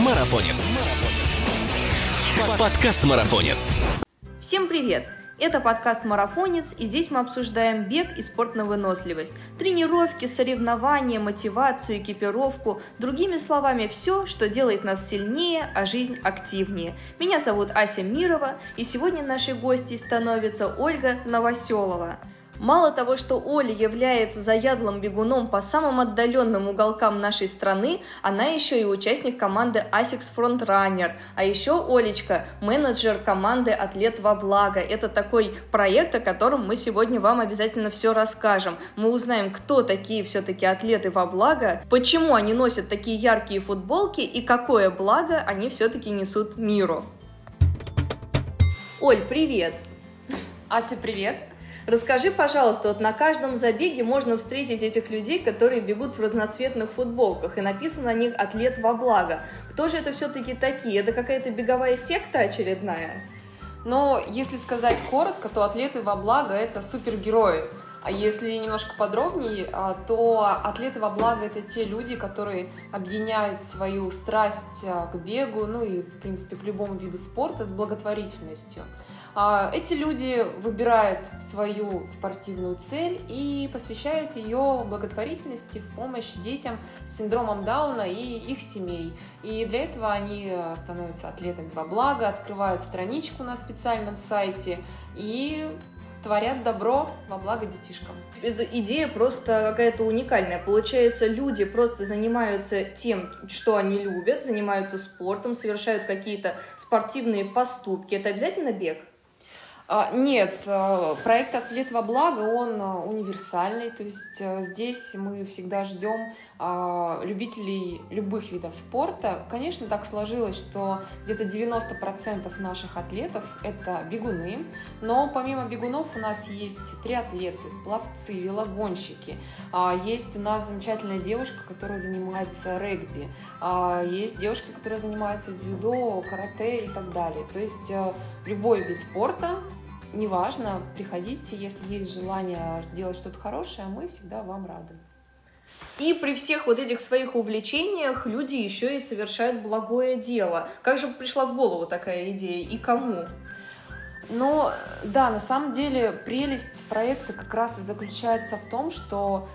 Марафонец. Подкаст Марафонец. Всем привет! Это подкаст «Марафонец», и здесь мы обсуждаем бег и спорт на выносливость, тренировки, соревнования, мотивацию, экипировку, другими словами, все, что делает нас сильнее, а жизнь активнее. Меня зовут Ася Мирова, и сегодня нашей гостьей становится Ольга Новоселова. Мало того, что Оля является заядлым бегуном по самым отдаленным уголкам нашей страны, она еще и участник команды ASICS Frontrunner. А еще Олечка – менеджер команды «Атлет во благо». Это такой проект, о котором мы сегодня вам обязательно все расскажем. Мы узнаем, кто такие все-таки атлеты во благо, почему они носят такие яркие футболки и какое благо они все-таки несут миру. Оль, привет! Ася, привет! Расскажи, пожалуйста, вот на каждом забеге можно встретить этих людей, которые бегут в разноцветных футболках, и написано на них «Атлет во благо». Кто же это все-таки такие? Это какая-то беговая секта очередная? Но если сказать коротко, то атлеты во благо – это супергерои. А если немножко подробнее, а, то атлеты во благо – это те люди, которые объединяют свою страсть а, к бегу, ну и, в принципе, к любому виду спорта с благотворительностью. А, эти люди выбирают свою спортивную цель и посвящают ее благотворительности в помощь детям с синдромом Дауна и их семей. И для этого они становятся атлетами во благо, открывают страничку на специальном сайте и творят добро во благо детишкам. Эта идея просто какая-то уникальная. Получается, люди просто занимаются тем, что они любят, занимаются спортом, совершают какие-то спортивные поступки. Это обязательно бег? А, нет, а, проект «Атлет во благо», он а, универсальный, то есть здесь мы всегда ждем любителей любых видов спорта. Конечно, так сложилось, что где-то 90% наших атлетов – это бегуны, но помимо бегунов у нас есть триатлеты, пловцы, велогонщики, есть у нас замечательная девушка, которая занимается регби, есть девушка, которая занимается дзюдо, карате и так далее. То есть любой вид спорта неважно, приходите, если есть желание делать что-то хорошее, мы всегда вам рады. И при всех вот этих своих увлечениях люди еще и совершают благое дело. Как же пришла в голову такая идея и кому? Ну, да, на самом деле прелесть проекта как раз и заключается в том, что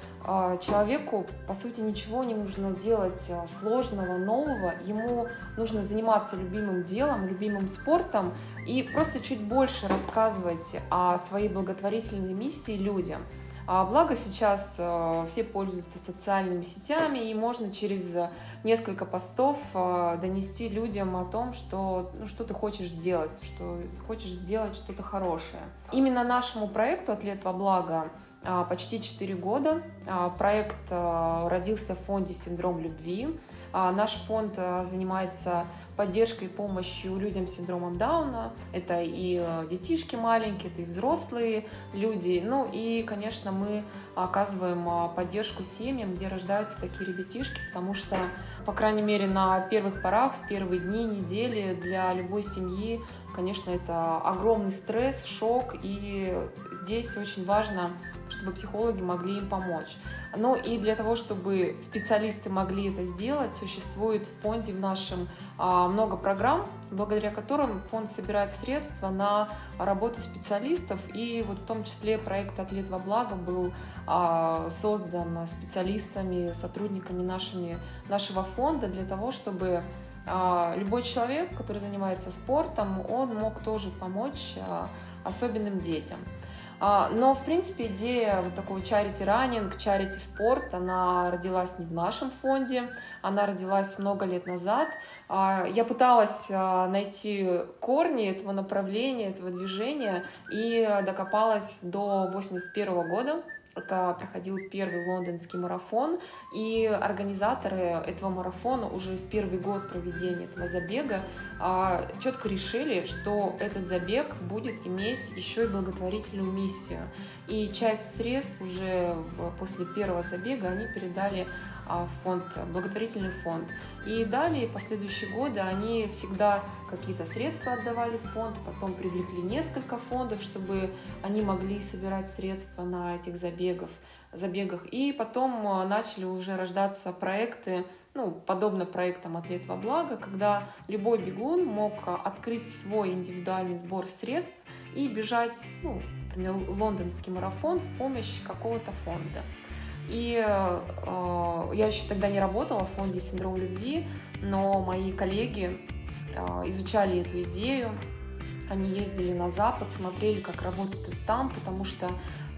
человеку, по сути, ничего не нужно делать а, сложного, нового. Ему нужно заниматься любимым делом, любимым спортом и просто чуть больше рассказывать о своей благотворительной миссии людям. А благо сейчас все пользуются социальными сетями, и можно через несколько постов донести людям о том, что, ну, что ты хочешь сделать, что хочешь сделать что-то хорошее. Именно нашему проекту «Атлет во благо» А, почти 4 года. А, проект а, родился в фонде «Синдром любви». Наш фонд занимается поддержкой и помощью людям с синдромом Дауна. Это и детишки маленькие, это и взрослые люди. Ну и, конечно, мы оказываем поддержку семьям, где рождаются такие ребятишки, потому что, по крайней мере, на первых порах, в первые дни, недели для любой семьи, конечно, это огромный стресс, шок, и здесь очень важно чтобы психологи могли им помочь. Ну и для того, чтобы специалисты могли это сделать, существует в фонде в нашем а, много программ, благодаря которым фонд собирает средства на работу специалистов. И вот в том числе проект «Атлет во благо» был а, создан специалистами, сотрудниками нашими, нашего фонда для того, чтобы а, любой человек, который занимается спортом, он мог тоже помочь особенным детям. А, но, в принципе, идея вот такого charity running, charity спорт, она родилась не в нашем фонде, она родилась много лет назад. А, я пыталась а, найти корни этого направления, этого движения и докопалась до 81 года, это проходил первый лондонский марафон, и организаторы этого марафона уже в первый год проведения этого забега а, четко решили, что этот забег будет иметь еще и благотворительную миссию. И часть средств уже после первого забега они передали а, фонд, благотворительный фонд. И далее, последующие годы, они всегда какие-то средства отдавали в фонд, потом привлекли несколько фондов, чтобы они могли собирать средства на этих забегах забегах. И потом а, начали уже рождаться проекты ну, подобно проектам «Атлет во благо», когда любой бегун мог открыть свой индивидуальный сбор средств и бежать, ну, например, лондонский марафон в помощь какого-то фонда. И э, я еще тогда не работала в фонде «Синдром любви», но мои коллеги э, изучали эту идею, они ездили на Запад, смотрели, как работает там, потому что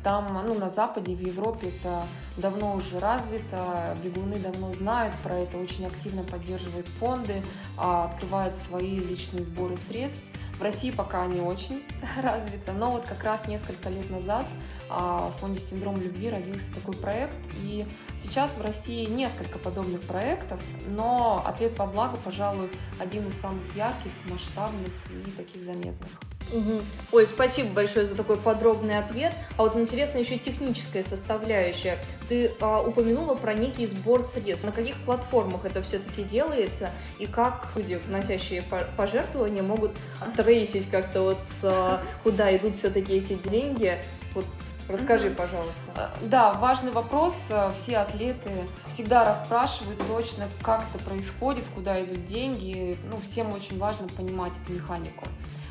там, ну, на Западе, в Европе это давно уже развито, бегуны давно знают про это, очень активно поддерживают фонды, а, открывают свои личные сборы средств. В России пока не очень развито, но вот как раз несколько лет назад в фонде «Синдром любви» родился такой проект, и сейчас в России несколько подобных проектов, но «Ответ во благо», пожалуй, один из самых ярких, масштабных и таких заметных. Угу. Ой, спасибо большое за такой подробный ответ. А вот интересно еще техническая составляющая. Ты а, упомянула про некий сбор средств. На каких платформах это все-таки делается и как люди, вносящие пожертвования, могут трейсить как-то вот а, куда идут все-таки эти деньги? Вот Расскажи, пожалуйста. А, да, важный вопрос. Все атлеты всегда расспрашивают точно, как это происходит, куда идут деньги. Ну, всем очень важно понимать эту механику.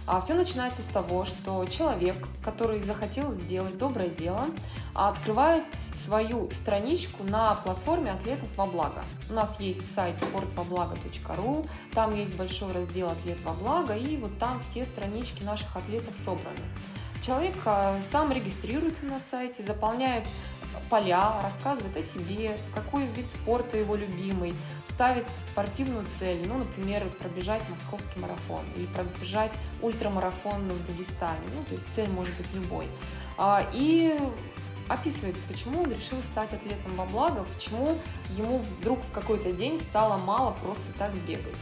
А все начинается с того, что человек, который захотел сделать доброе дело, открывает свою страничку на платформе «Атлетов во благо». У нас есть сайт sportvoblago.ru, там есть большой раздел «Атлет во благо», и вот там все странички наших атлетов собраны. Человек а, сам регистрируется на сайте, заполняет поля, рассказывает о себе, какой вид спорта его любимый, ставить спортивную цель, ну, например, пробежать московский марафон или пробежать ультрамарафон в Дагестане, ну, то есть цель может быть любой. А, и описывает, почему он решил стать атлетом во благо, почему ему вдруг в какой-то день стало мало просто так бегать.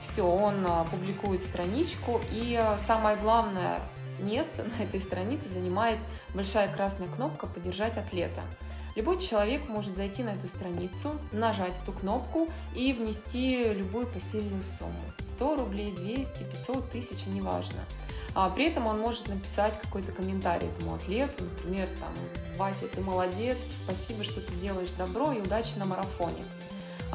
Все, он а, публикует страничку, и самое главное место на этой странице занимает большая красная кнопка «Поддержать атлета». Любой человек может зайти на эту страницу, нажать эту кнопку и внести любую посильную сумму. 100 рублей, 200, 500 тысяч, неважно. А при этом он может написать какой-то комментарий этому атлету, например, там, Вася, ты молодец, спасибо, что ты делаешь добро и удачи на марафоне.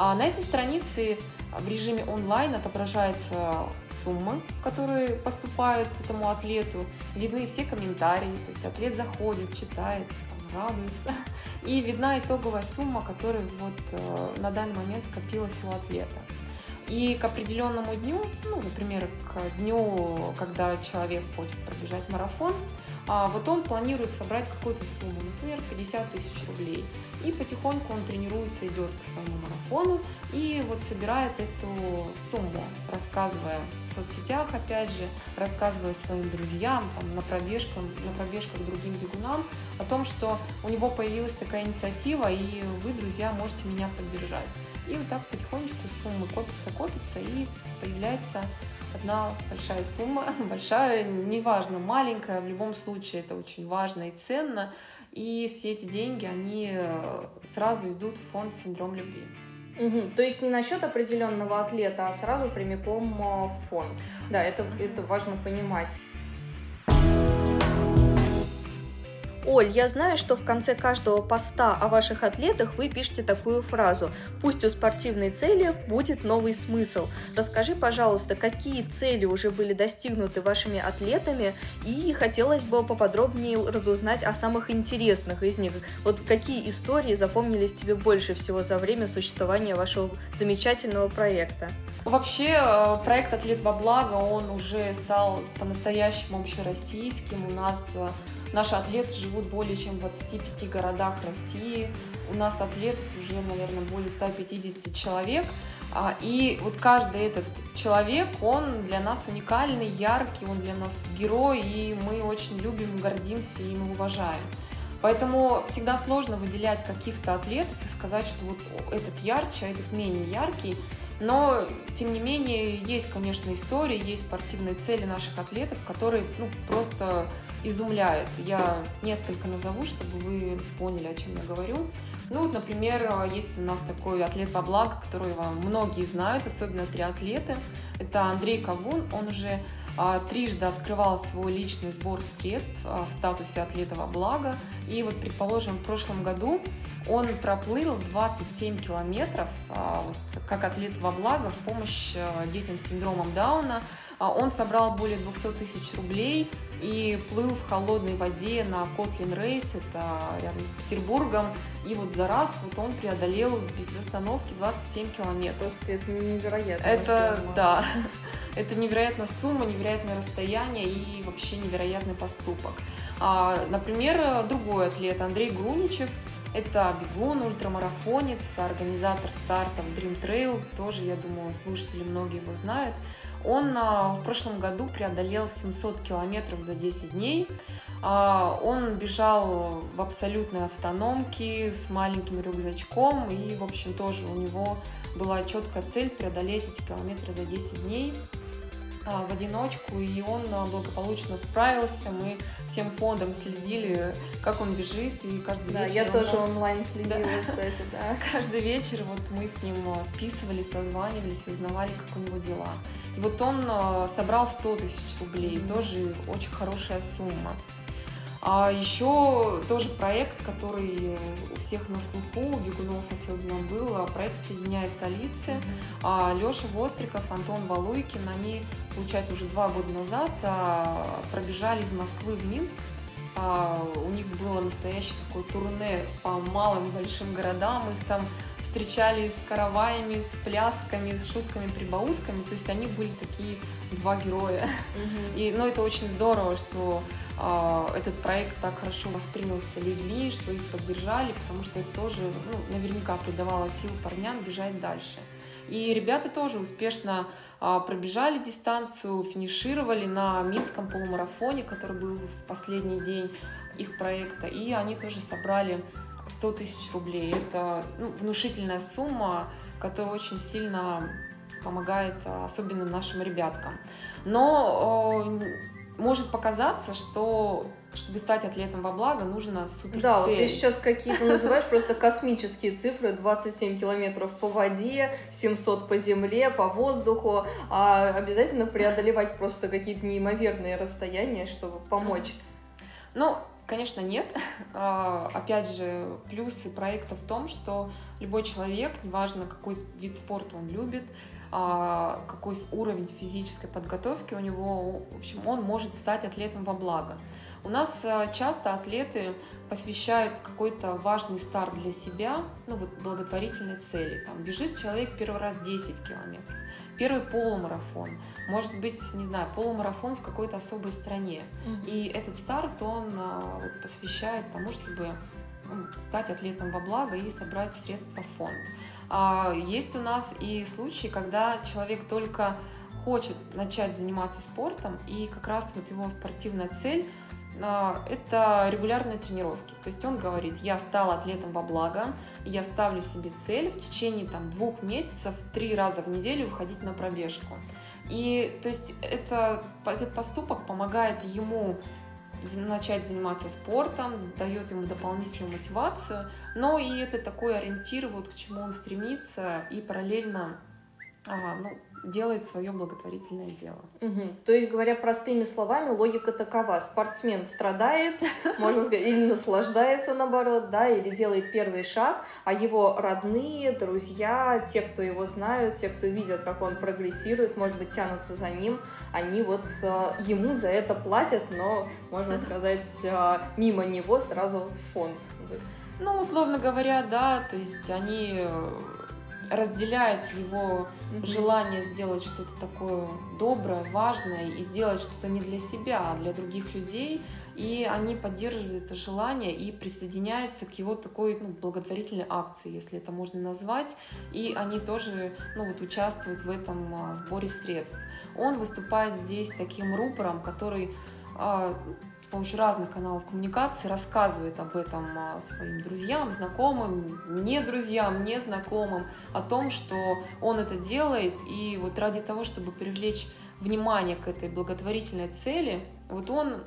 А на этой странице в режиме онлайн отображаются суммы, которые поступают этому атлету, видны все комментарии, то есть атлет заходит, читает, радуется, и видна итоговая сумма, которая вот э, на данный момент скопилась у атлета. И к определенному дню, ну, например, к дню, когда человек хочет пробежать марафон, а вот он планирует собрать какую-то сумму, например, 50 тысяч рублей. И потихоньку он тренируется, идет к своему марафону и вот собирает эту сумму, рассказывая в соцсетях, опять же, рассказывая своим друзьям, там, на, пробежках, на пробежках другим бегунам о том, что у него появилась такая инициатива, и вы, друзья, можете меня поддержать. И вот так потихонечку суммы копятся, копятся, и появляется одна большая сумма, большая, неважно, маленькая, в любом случае это очень важно и ценно, и все эти деньги, они э, сразу идут в фонд «Синдром любви». Угу. То есть не на счет определенного атлета, а сразу прямиком э, в фонд. Да, это, это важно понимать. Оль, я знаю, что в конце каждого поста о ваших атлетах вы пишете такую фразу «Пусть у спортивной цели будет новый смысл». Расскажи, пожалуйста, какие цели уже были достигнуты вашими атлетами, и хотелось бы поподробнее разузнать о самых интересных из них. Вот какие истории запомнились тебе больше всего за время существования вашего замечательного проекта? Вообще, э, проект «Атлет во благо», он уже стал по-настоящему общероссийским. У нас э, Наши атлеты живут более чем в 25 городах России. У нас атлетов уже, наверное, более 150 человек. А, и вот каждый этот человек, он для нас уникальный, яркий, он для нас герой, и мы очень любим, гордимся и уважаем. Поэтому всегда сложно выделять каких-то атлетов и сказать, что вот этот ярче, а этот менее яркий. Но, тем не менее, есть, конечно, истории, есть спортивные цели наших атлетов, которые ну, просто изумляют. Я несколько назову, чтобы вы поняли, о чем я говорю. Ну вот, например, есть у нас такой атлет во благо, которого многие знают, особенно триатлеты. Это Андрей Кавун. Он уже а, трижды открывал свой личный сбор средств а, в статусе атлета во благо. И вот, предположим, в прошлом году он проплыл 27 километров, а, вот, как атлет во благо, в помощь детям с синдромом Дауна. А, он собрал более 200 тысяч рублей и плыл в холодной воде на Котлин Рейс, это рядом с Петербургом. И вот за раз вот он преодолел без остановки 27 километров. Просто это невероятно. Это, сумма. да, это невероятная сумма, невероятное расстояние и вообще невероятный поступок. А, например, другой атлет Андрей Груничев, это бегун, ультрамарафонец, организатор стартов Dream Trail, тоже, я думаю, слушатели многие его знают. Он а, в прошлом году преодолел 700 километров за 10 дней. А, он бежал в абсолютной автономке с маленьким рюкзачком, и, в общем, тоже у него была четкая цель преодолеть эти километры за 10 дней в одиночку, и он благополучно справился. Мы всем фондом следили, как он бежит, и каждый да, вечер... я он тоже нам- онлайн следила, Да. кстати, да. Каждый вечер вот мы с ним а, списывались, созванивались узнавали, как у него дела. И вот он а, собрал 100 тысяч рублей, Мгм. тоже очень хорошая сумма. А еще тоже проект, который у всех на слуху, у бегунов особенно был, а, проект «Соединяя столицы». А Леша Востриков, Антон Валуйкин, они, получается, уже два года назад а, пробежали из Москвы в Минск. А, У них было настоящее такое турне по малым и большим городам. Их там встречали с караваями, с плясками, с шутками, прибаутками. То есть они были такие два героя. Мгм. И, ну, это очень здорово, что этот проект так хорошо воспринялся людьми, что их поддержали, потому что это тоже ну, наверняка придавало сил парням бежать дальше. И ребята тоже успешно а, пробежали дистанцию, финишировали на Минском полумарафоне, который был в последний день их проекта, и они тоже собрали 100 тысяч рублей. Это ну, внушительная сумма, которая очень сильно помогает а, особенно нашим ребяткам. Но может показаться, что чтобы стать атлетом во благо, нужно супер Да, вот ты сейчас какие-то называешь просто космические цифры, 27 километров по воде, 700 по земле, по воздуху, а обязательно преодолевать просто какие-то неимоверные расстояния, чтобы помочь. Ну, конечно, нет. А, Опять же, плюсы проекта в том, что любой человек, неважно какой вид спорта он любит, какой уровень физической подготовки у него, в общем, он может стать атлетом во благо. У нас а, часто атлеты посвящают какой-то важный старт для себя, ну вот благотворительной цели. Там бежит человек первый раз 10 километров, первый полумарафон, может быть, не знаю, полумарафон в какой-то особой стране. И этот старт он а, вот посвящает тому, чтобы стать атлетом во благо и собрать средства в фонд. А есть у нас и случаи, когда человек только хочет начать заниматься спортом, и как раз вот его спортивная цель а, это регулярные тренировки. То есть он говорит, я стал атлетом во благо, я ставлю себе цель в течение там, двух месяцев три раза в неделю выходить на пробежку. И то есть это, этот поступок помогает ему начать заниматься спортом, дает ему дополнительную мотивацию, но и это такой ориентир, вот к чему он стремится, и параллельно а, ну, делает свое благотворительное дело. Мгм. То есть, говоря простыми словами, логика такова. Спортсмен страдает, можно сказать, или наслаждается, наоборот, да, или делает первый шаг, а его родные, друзья, те, кто его знают, те, кто видят, как он прогрессирует, может быть, тянутся за ним, они вот э, ему за это платят, но, можно сказать, э, мимо него сразу в фонд. Ну, условно говоря, да, то есть они разделяют его Мгм. желание сделать что-то такое доброе, важное и сделать что-то не для себя, а для других людей. И они поддерживают это желание и присоединяются к его такой ну, благотворительной акции, если это можно назвать. И они тоже ну, вот, участвуют в этом а, сборе средств. Он выступает здесь таким рупором, который а, помощью разных каналов коммуникации рассказывает об этом а, своим друзьям, знакомым, не друзьям, не знакомым, о том, что он это делает, и вот ради того, чтобы привлечь внимание к этой благотворительной цели, вот он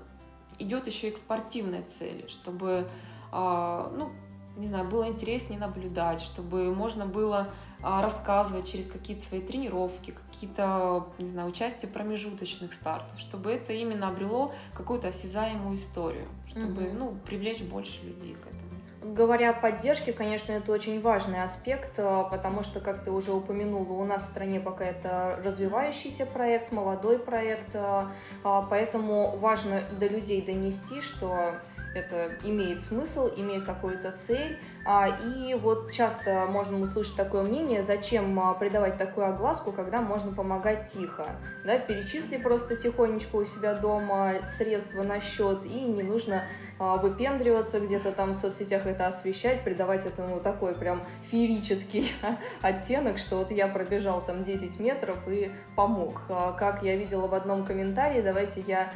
идет еще и к спортивной цели, чтобы, а, ну, не знаю, было интереснее наблюдать, чтобы можно было рассказывать через какие-то свои тренировки, какие-то, не знаю, участие промежуточных стартов, чтобы это именно обрело какую-то осязаемую историю, чтобы, Мгм. ну, привлечь больше людей к этому. Говоря о поддержке, конечно, это очень важный аспект, э, потому что, как ты уже упомянула, у нас в стране пока это развивающийся проект, молодой проект, а, поэтому важно до людей донести, что это имеет смысл, имеет какую-то цель. А, и вот часто можно услышать такое мнение, зачем а, придавать такую огласку, когда можно помогать тихо. Да, перечисли просто тихонечко у себя дома средства на счет, и не нужно а, выпендриваться где-то там в соцсетях, это освещать, придавать этому такой прям феерический оттенок, что вот я пробежал там 10 метров и помог. Как я видела в одном комментарии, давайте я,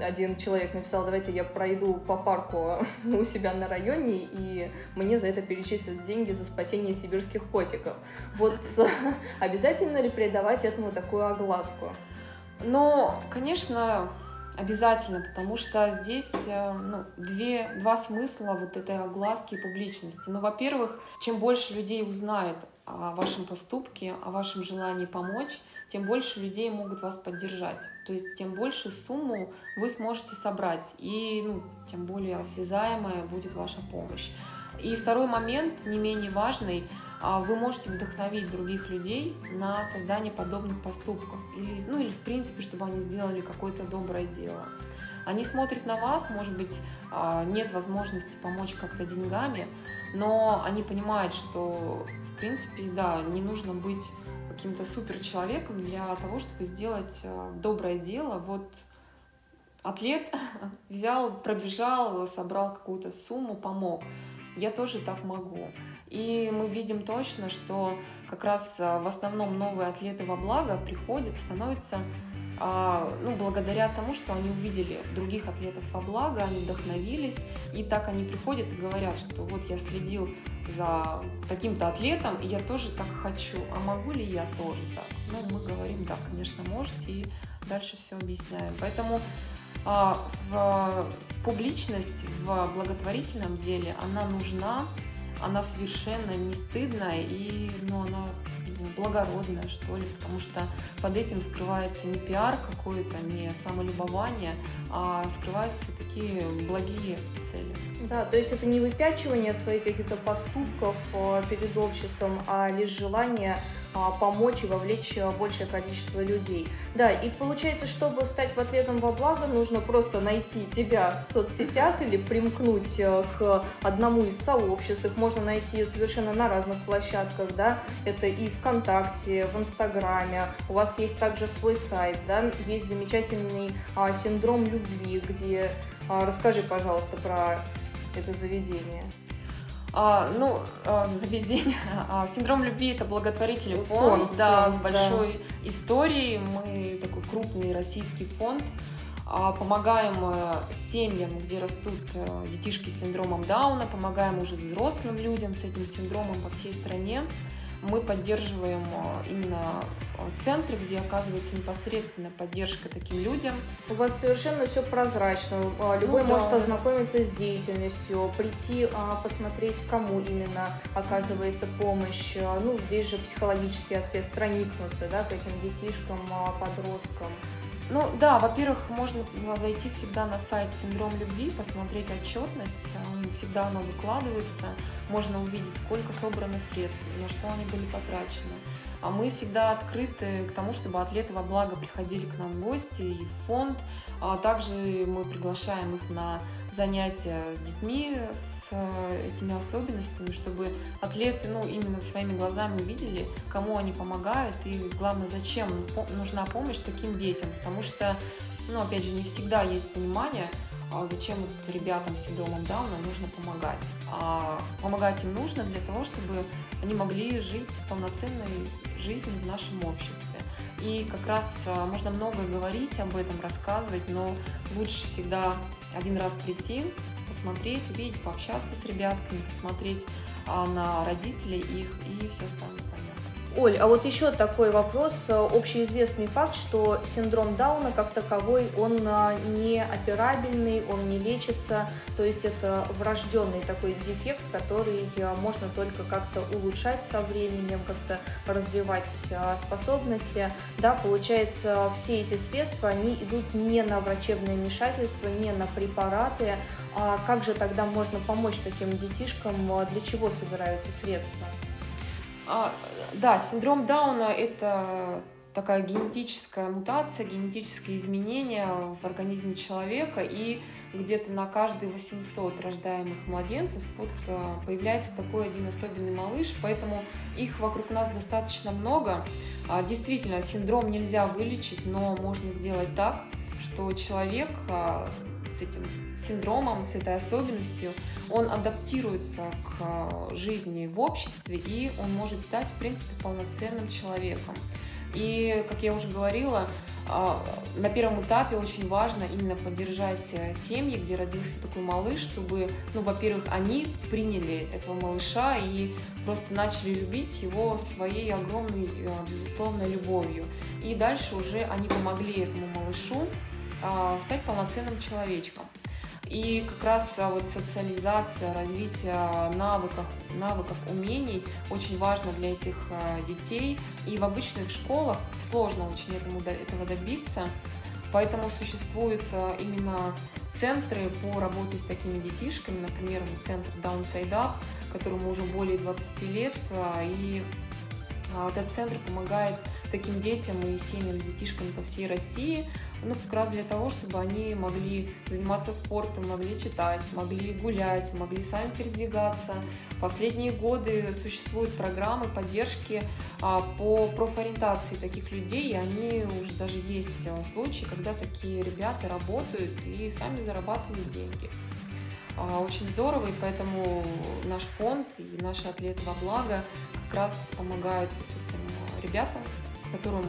один человек написал, давайте я пройду по парку у себя на районе, и мне за это перечислят деньги за спасение сибирских котиков. Вот обязательно ли придавать этому такую огласку? Ну, конечно, Обязательно, потому что здесь э, ну, две, два смысла вот этой огласки и публичности. Ну, во-первых, чем больше людей узнает о вашем поступке, о вашем желании помочь, тем больше людей могут вас поддержать. То есть тем больше сумму вы сможете собрать, и ну, тем более осязаемая будет ваша помощь. И второй момент, не менее важный, а вы можете вдохновить других людей на создание подобных поступков. Или, ну или в принципе, чтобы они сделали какое-то доброе дело. Они смотрят на вас, может быть, а, нет возможности помочь как-то деньгами, но они понимают, что, в принципе, да, не нужно быть каким-то супер человеком для того, чтобы сделать а, доброе дело. Вот атлет взял, пробежал, собрал какую-то сумму, помог. Я тоже так могу. И мы видим точно, что как раз а, в основном новые атлеты во благо приходят, становятся а, ну, благодаря тому, что они увидели других атлетов во благо, они вдохновились, и так они приходят и говорят, что вот я следил за каким-то атлетом, и я тоже так хочу, а могу ли я тоже так? Ну, мы говорим, да, конечно, можете, и дальше все объясняем. Поэтому а, в публичность в благотворительном деле, она нужна, она совершенно не стыдная и ну, она благородная, что ли, потому что под этим скрывается не пиар какой-то, не самолюбование, а скрываются такие благие цели. Да, то есть это не выпячивание своих каких-то поступков э, перед обществом, а лишь желание помочь и вовлечь э, большее количество людей. Да, и получается, чтобы стать атлетом во благо, нужно просто найти тебя в соцсетях или примкнуть э, к одному из сообществ. Их можно найти совершенно на разных площадках, да, это и ВКонтакте, в Инстаграме, у вас есть также свой сайт, да, есть замечательный а, синдром любви, где... А, расскажи, пожалуйста, про это заведение. А, ну, а, заведение. А, синдром любви это благотворительный фонд, фонд да, фонд, с большой да. историей. Мы такой крупный российский фонд. А, помогаем э, семьям, где растут э, детишки с синдромом Дауна, помогаем уже взрослым людям с этим синдромом по всей стране мы поддерживаем а, именно а, центры, где оказывается непосредственно поддержка таким людям. У вас совершенно все прозрачно. А, любой ну, может да. ознакомиться с деятельностью, прийти посмотреть, кому именно оказывается помощь. Ну, здесь же психологический аспект, проникнуться да, к этим детишкам, подросткам. Ну да, во-первых, можно зайти всегда на сайт «Синдром любви», посмотреть отчетность, всегда оно выкладывается, можно увидеть, сколько собрано средств, на что они были потрачены. А мы всегда открыты к тому, чтобы атлеты во благо приходили к нам в гости и в фонд. А также мы приглашаем их на занятия с детьми с э, этими особенностями, чтобы атлеты ну, именно своими глазами увидели, кому они помогают и, главное, зачем нужна помощь таким детям. Потому что, ну, опять же, не всегда есть понимание, а зачем вот ребятам с синдромом Дауна нужно помогать. А помогать им нужно для того, чтобы они могли жить полноценной жизнью в нашем обществе. И как раз а, можно много говорить об этом, рассказывать, но лучше всегда один раз прийти, посмотреть, увидеть, пообщаться с ребятками, посмотреть а, на родителей их, и все станет понятно. Оль, а вот еще такой вопрос. Общеизвестный факт, что синдром Дауна как таковой, он а, не операбельный, он не лечится, то есть это врожденный такой дефект, который а, можно только как-то улучшать со временем, как-то развивать а, способности. Да, получается, все эти средства, они идут не на врачебное вмешательство, не на препараты. А как же тогда можно помочь таким детишкам? Для чего собираются средства? А, да, синдром Дауна – это такая генетическая мутация, генетические изменения в организме человека, и где-то на каждые 800 рождаемых младенцев вот а, появляется такой один особенный малыш, поэтому их вокруг нас достаточно много. А, действительно, синдром нельзя вылечить, но можно сделать так, что человек с этим синдромом, с этой особенностью, он адаптируется к э, жизни в обществе, и он может стать, в принципе, полноценным человеком. И, как я уже говорила, э, на первом этапе очень важно именно поддержать э, семьи, где родился такой малыш, чтобы, ну, во-первых, они приняли этого малыша и просто начали любить его своей огромной, безусловной любовью. И дальше уже они помогли этому малышу стать полноценным человечком. И как раз а, вот социализация, развитие навыков, навыков, умений очень важно для этих а, детей. И в обычных школах сложно очень этому, этого добиться. Поэтому существуют именно центры по работе с такими детишками, например, центр Downside Up, которому уже более 20 лет, и этот центр помогает таким детям и семьям с детишками по всей России ну, как раз для того, чтобы они могли заниматься спортом, могли читать, могли гулять, могли сами передвигаться. Последние годы существуют программы поддержки а, по профориентации таких людей, и они уже даже есть а, случаи, когда такие ребята работают и сами зарабатывают деньги. А, очень здорово, и поэтому наш фонд и наши атлеты во благо как раз помогают этим ребятам, которым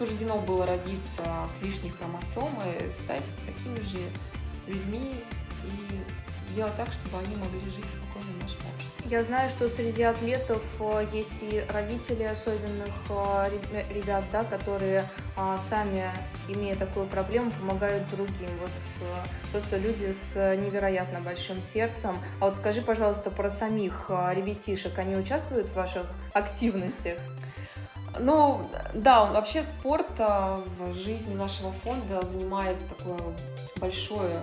суждено было родиться с лишней хромосомой, стать такими же людьми и делать так, чтобы они могли жить спокойно в нашем обществе. Я знаю, что среди атлетов э, есть и родители особенных э, ребят, да, которые а, сами, имея такую проблему, помогают другим. Вот просто люди с невероятно большим сердцем. А вот скажи, пожалуйста, про самих э, ребятишек. Они участвуют в ваших активностях? Ну, да, он, вообще спорт а, в жизни нашего фонда занимает такое большое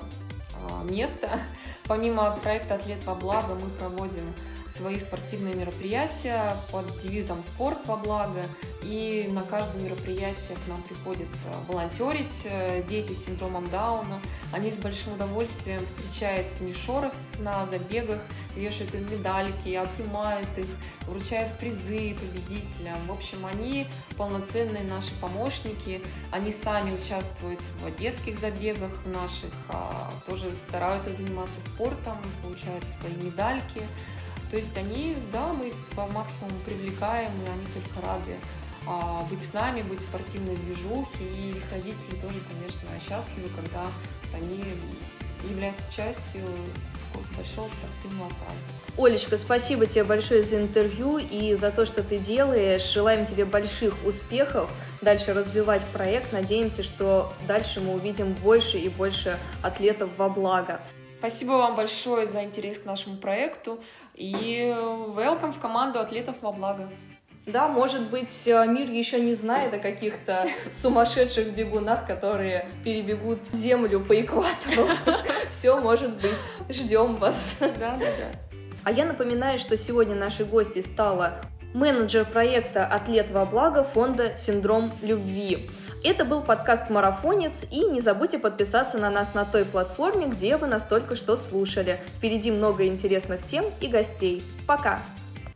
а, место. Помимо проекта «Атлет во благо» мы проводим свои спортивные мероприятия под девизом «Спорт во благо». И на каждое мероприятие к нам приходят э, волонтерить э, дети с синдромом Дауна. Они с большим удовольствием встречают финишеров на забегах, вешают им медальки, обнимают их, вручают призы победителям. В общем, они полноценные наши помощники. Они сами участвуют в детских забегах наших, а, тоже стараются заниматься спортом, получают свои медальки. То есть они, да, мы по максимуму привлекаем, и они только рады а, быть с нами, быть в спортивной движухе, и их родители тоже, конечно, счастливы, когда они являются частью большого спортивного праздника. Олечка, спасибо тебе большое за интервью и за то, что ты делаешь. Желаем тебе больших успехов, дальше развивать проект. Надеемся, что дальше мы увидим больше и больше атлетов во благо. Спасибо вам большое за интерес к нашему проекту и welcome в команду атлетов во благо. Да, может быть, э, мир еще не знает о каких-то сумасшедших бегунах, которые перебегут землю по экватору. Все может быть. Ждем вас. Да, да, да. А я напоминаю, что сегодня нашей гостьей стала менеджер проекта «Атлет во благо» фонда «Синдром любви». Это был подкаст «Марафонец», и не забудьте подписаться на нас на той платформе, где вы нас только что слушали. Впереди много интересных тем и гостей. Пока!